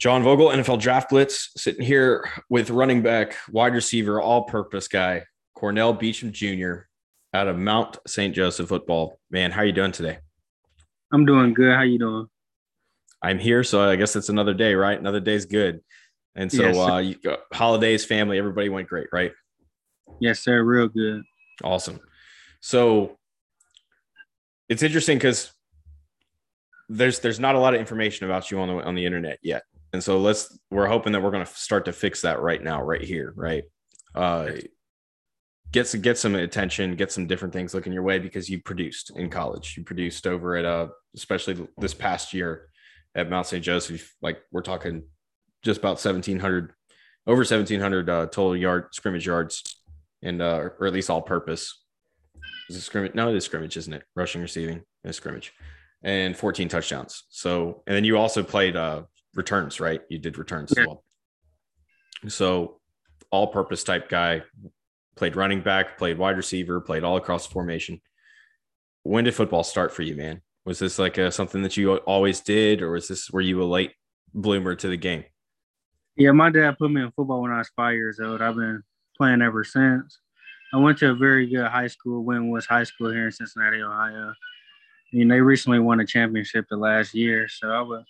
John Vogel, NFL Draft Blitz, sitting here with running back, wide receiver, all purpose guy, Cornell Beachem Jr. out of Mount St. Joseph football. Man, how are you doing today? I'm doing good. How you doing? I'm here, so I guess it's another day, right? Another day's good. And so, yes, uh, you got holidays, family, everybody went great, right? Yes, sir. Real good. Awesome. So it's interesting because there's there's not a lot of information about you on the on the internet yet. And so let's we're hoping that we're going to start to fix that right now, right here, right? Uh, get some get some attention, get some different things looking your way because you produced in college. You produced over at uh, especially this past year at Mount St. Joseph. Like we're talking just about seventeen hundred, over seventeen hundred uh, total yard scrimmage yards, and uh, or at least all purpose. Is it scrimmage? No, it is scrimmage, isn't it? Rushing, receiving, is scrimmage, and fourteen touchdowns. So, and then you also played uh returns, right? You did returns yeah. as well. So all purpose type guy, played running back, played wide receiver, played all across the formation. When did football start for you, man? Was this like a, something that you always did, or was this were you a late bloomer to the game? Yeah, my dad put me in football when I was five years old. I've been playing ever since. I went to a very good high school, Winton Woods High School here in Cincinnati, Ohio. I mean, they recently won a championship the last year, so I was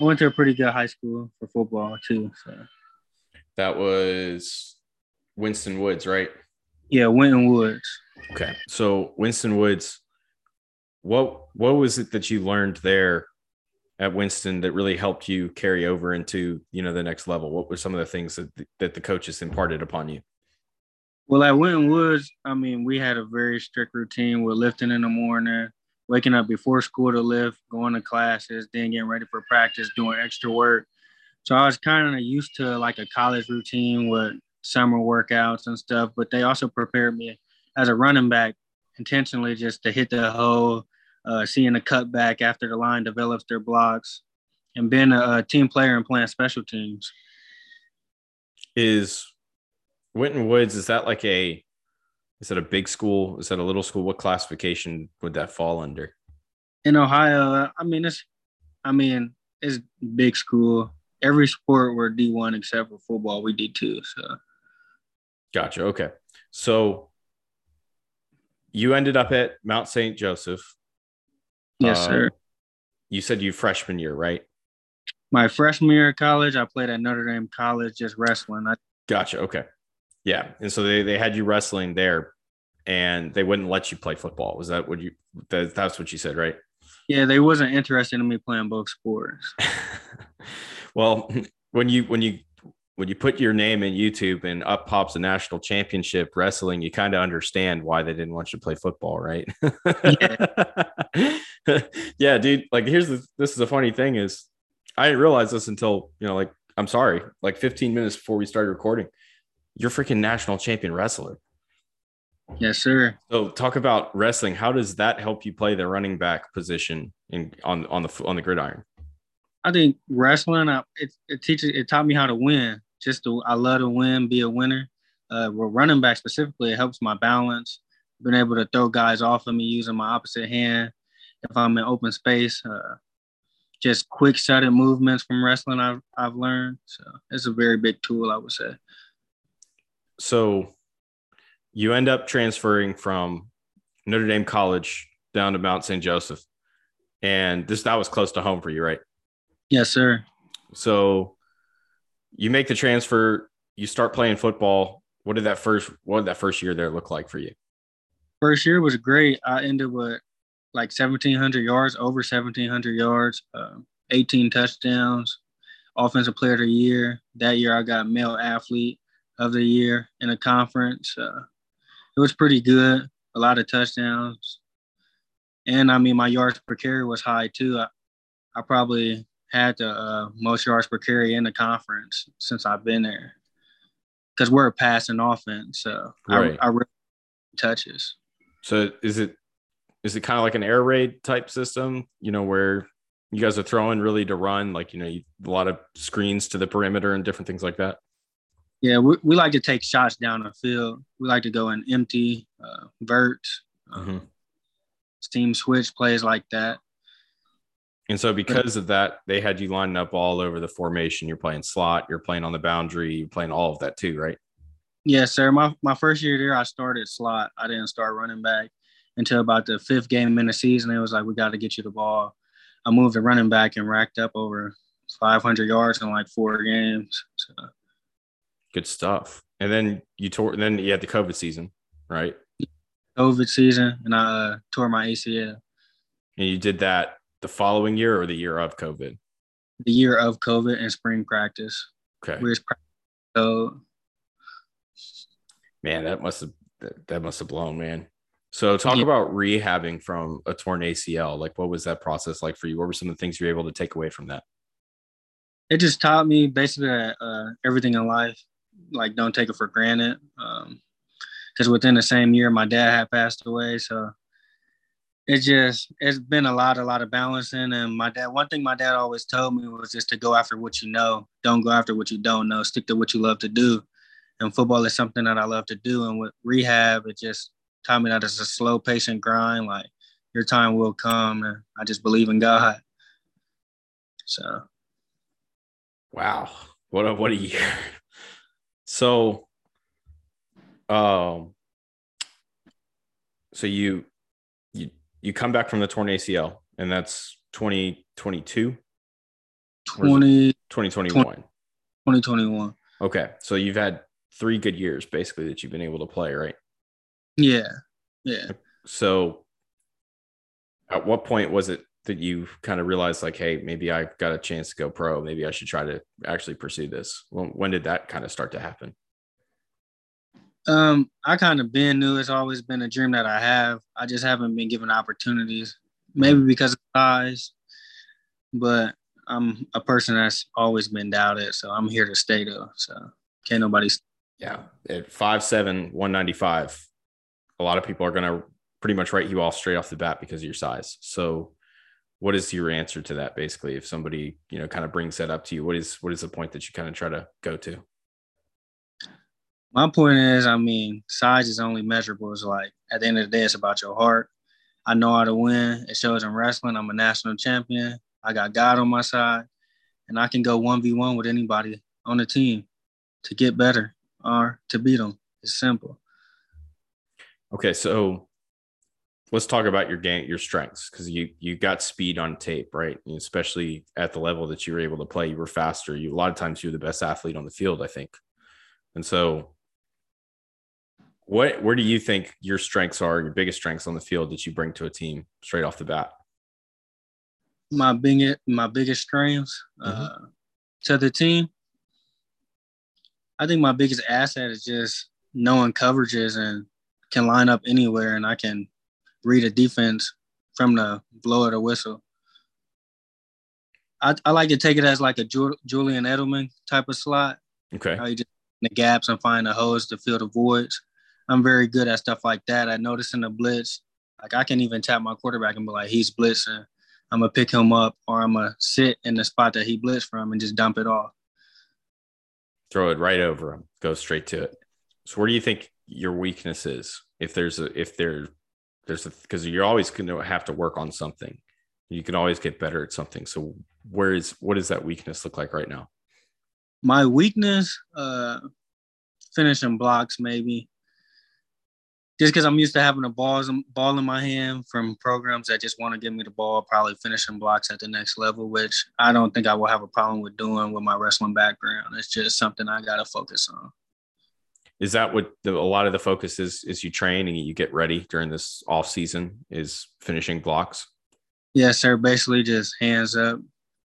I went to a pretty good high school for football too. So that was Winston Woods, right? Yeah, Winton Woods. Okay, so Winston Woods, what what was it that you learned there at Winston that really helped you carry over into you know the next level? What were some of the things that the, that the coaches imparted upon you? Well, at Winton Woods, I mean, we had a very strict routine. We're lifting in the morning, waking up before school to lift, going to classes, then getting ready for practice, doing extra work. So I was kind of used to like a college routine with summer workouts and stuff, but they also prepared me as a running back intentionally just to hit the hole, uh, seeing the cutback after the line develops their blocks, and being a, a team player and playing special teams. Is Winton Woods, is that like a is that a big school? Is that a little school? What classification would that fall under? In Ohio, I mean it's I mean it's big school. Every sport we're D one except for football, we D two. So gotcha. Okay. So you ended up at Mount St. Joseph. Yes, um, sir. You said you freshman year, right? My freshman year of college, I played at Notre Dame College just wrestling. I- gotcha. Okay. Yeah, and so they they had you wrestling there, and they wouldn't let you play football. Was that what you? That, that's what you said, right? Yeah, they wasn't interested in me playing both sports. well, when you when you when you put your name in YouTube and up pops a national championship wrestling, you kind of understand why they didn't want you to play football, right? yeah. yeah, dude. Like, here's the this is a funny thing is I didn't realize this until you know, like, I'm sorry, like 15 minutes before we started recording you're freaking national champion wrestler. Yes, sir. So talk about wrestling. How does that help you play the running back position in on on the on the gridiron? I think wrestling uh, it, it teaches it taught me how to win. Just to I love to win, be a winner. Uh, well, running back specifically, it helps my balance. Being able to throw guys off of me using my opposite hand if I'm in open space. Uh, just quick sudden movements from wrestling I've I've learned. So it's a very big tool, I would say so you end up transferring from Notre Dame College down to Mount St. Joseph. And this that was close to home for you, right? Yes, sir. So you make the transfer, you start playing football. What did that first what did that first year there look like for you? First year was great. I ended with like 1700 yards, over 1700 yards, uh, 18 touchdowns, offensive player of the year. That year I got male athlete of the year in a conference. Uh, it was pretty good. A lot of touchdowns, and I mean my yards per carry was high too. I, I probably had the uh, most yards per carry in the conference since I've been there, because we're a passing offense. So right. I, I really touches. So is it is it kind of like an air raid type system? You know where you guys are throwing really to run, like you know you, a lot of screens to the perimeter and different things like that. Yeah, we, we like to take shots down the field. We like to go in empty, uh, vert, um, mm-hmm. steam switch plays like that. And so, because of that, they had you lined up all over the formation. You're playing slot, you're playing on the boundary, you're playing all of that too, right? Yes, sir. My my first year there, I started slot. I didn't start running back until about the fifth game in the season. It was like, we got to get you the ball. I moved to running back and racked up over 500 yards in like four games. So. Good stuff. And then you tore. And then you had the COVID season, right? COVID season, and I uh, tore my ACL. And you did that the following year or the year of COVID? The year of COVID and spring practice. Okay. We so man, that must have that, that must have blown, man. So talk yeah. about rehabbing from a torn ACL. Like what was that process like for you? What were some of the things you were able to take away from that? It just taught me basically uh, everything in life. Like don't take it for granted. Um, because within the same year, my dad had passed away. So it just it's been a lot, a lot of balancing. And my dad, one thing my dad always told me was just to go after what you know. Don't go after what you don't know. Stick to what you love to do. And football is something that I love to do. And with rehab, it just taught me that it's a slow, patient grind. Like your time will come, and I just believe in God. So, wow, what a what a year! So, um, so you you you come back from the torn ACL, and that's 2022? 20, 2021. 2021. Okay. So you've had three good years basically that you've been able to play, right? Yeah. Yeah. So at what point was it that you kind of realized like, hey, maybe I got a chance to go pro. Maybe I should try to actually pursue this. When, when did that kind of start to happen? Um, I kind of been knew it's always been a dream that I have. I just haven't been given opportunities, maybe mm-hmm. because of size, but I'm a person that's always been doubted. So I'm here to stay though. So can't nobody. Yeah. At five, seven, 195, a lot of people are going to pretty much write you off straight off the bat because of your size. So what is your answer to that basically if somebody you know kind of brings that up to you what is what is the point that you kind of try to go to my point is, I mean, size is only measurable. It's like at the end of the day, it's about your heart. I know how to win. It shows in wrestling. I'm a national champion. I got God on my side, and I can go one v one with anybody on the team to get better or to beat them. It's simple. Okay, so let's talk about your game, your strengths, because you you got speed on tape, right? especially at the level that you were able to play, you were faster. You a lot of times you were the best athlete on the field, I think. And so what where do you think your strengths are, your biggest strengths on the field that you bring to a team straight off the bat? My biggest my biggest strengths mm-hmm. uh, to the team. I think my biggest asset is just knowing coverages and can line up anywhere, and I can read a defense from the blow of the whistle. I, I like to take it as like a Julian Edelman type of slot. Okay. How you just the gaps and find the holes to fill the voids. I'm very good at stuff like that. I notice in the blitz, like I can even tap my quarterback and be like, he's blitzing. I'm gonna pick him up, or I'm gonna sit in the spot that he blitzed from and just dump it off. Throw it right over him. Go straight to it. So where do you think your weakness is? If there's a if there there's because you're always gonna have to work on something. You can always get better at something. So where is what does that weakness look like right now? My weakness, uh finishing blocks maybe just because I'm used to having a balls ball in my hand from programs that just want to give me the ball, probably finishing blocks at the next level, which I don't think I will have a problem with doing with my wrestling background. It's just something I got to focus on. Is that what the, a lot of the focus is? Is you train and you get ready during this off season? Is finishing blocks? Yes, sir. Basically, just hands up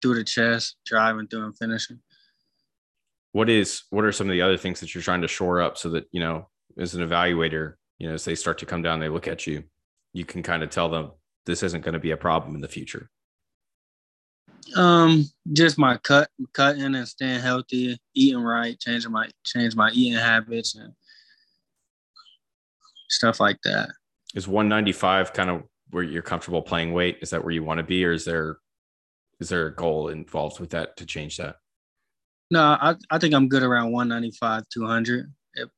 through the chest, driving through and finishing. What is? What are some of the other things that you're trying to shore up so that you know, as an evaluator, you know, as they start to come down, they look at you, you can kind of tell them this isn't going to be a problem in the future. Um, just my cut, cutting and staying healthy, eating right, changing my change my eating habits and stuff like that. Is 195 kind of where you're comfortable playing weight? Is that where you want to be, or is there is there a goal involved with that to change that? No, I, I think I'm good around 195, 200. If,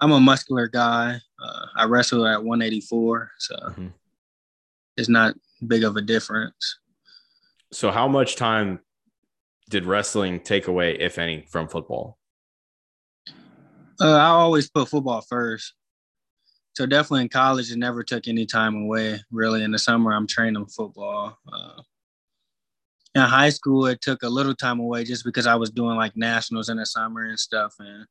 I'm a muscular guy. Uh, I wrestle at 184, so mm-hmm. it's not big of a difference. So, how much time did wrestling take away, if any, from football? Uh, I always put football first. So definitely in college, it never took any time away. Really, in the summer, I'm training football. Uh, in high school, it took a little time away just because I was doing like nationals in the summer and stuff, and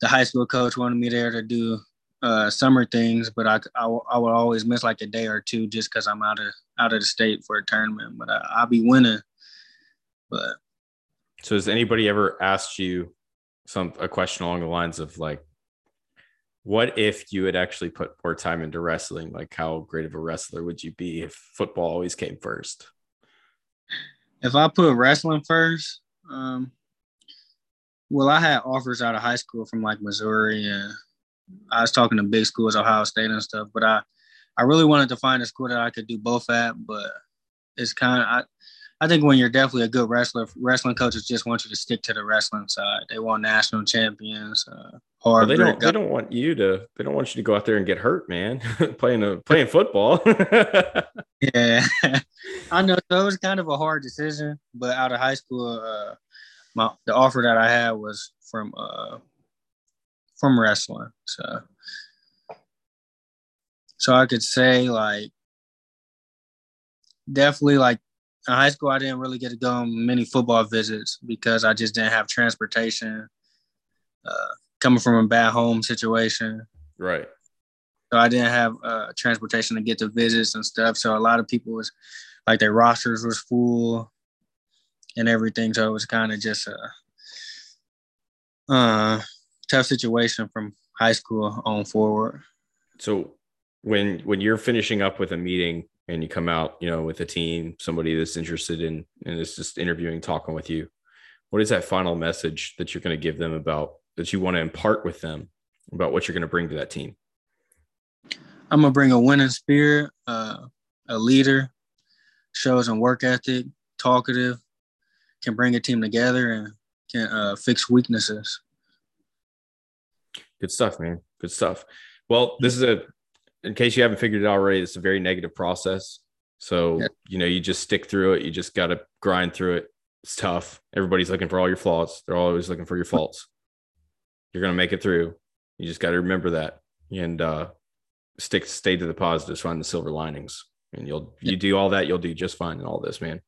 the high school coach wanted me there to do uh, summer things, but I, I, I would always miss like a day or two just because I'm out of out of the state for a tournament. But I, I'll be winning. But so, has anybody ever asked you some a question along the lines of like, what if you had actually put more time into wrestling? Like, how great of a wrestler would you be if football always came first? If I put wrestling first, um, well, I had offers out of high school from like Missouri, and I was talking to big schools, Ohio State and stuff. But I, I really wanted to find a school that I could do both at. But it's kind of I, I think when you're definitely a good wrestler, wrestling coaches just want you to stick to the wrestling side. They want national champions. Uh, hard. Well, they don't. They don't want you to. They don't want you to go out there and get hurt, man. playing a playing football. yeah, I know. So it was kind of a hard decision, but out of high school, uh, my the offer that I had was from uh from wrestling. So so I could say like definitely like in high school, I didn't really get to go on many football visits because I just didn't have transportation. Uh, coming from a bad home situation, right? So I didn't have uh, transportation to get to visits and stuff. So a lot of people was like their rosters was full and everything. So it was kind of just a uh, tough situation from high school on forward. So when when you're finishing up with a meeting and you come out, you know, with a team, somebody that's interested in and is just interviewing, talking with you, what is that final message that you're going to give them about that you want to impart with them about what you're going to bring to that team? I'm gonna bring a winning spirit, uh, a leader, shows and work ethic, talkative, can bring a team together and can uh, fix weaknesses. Good stuff, man. Good stuff. Well, this is a in case you haven't figured it out already, it's a very negative process. So, yeah. you know, you just stick through it. You just got to grind through it. It's tough. Everybody's looking for all your flaws. They're always looking for your faults. You're going to make it through. You just got to remember that and uh, stick, stay to the positives, find the silver linings. And you'll, yeah. you do all that, you'll do just fine in all this, man.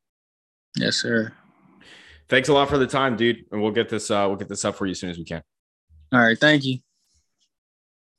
Yes, sir. Thanks a lot for the time, dude. And we'll get this, uh, we'll get this up for you as soon as we can. All right. Thank you.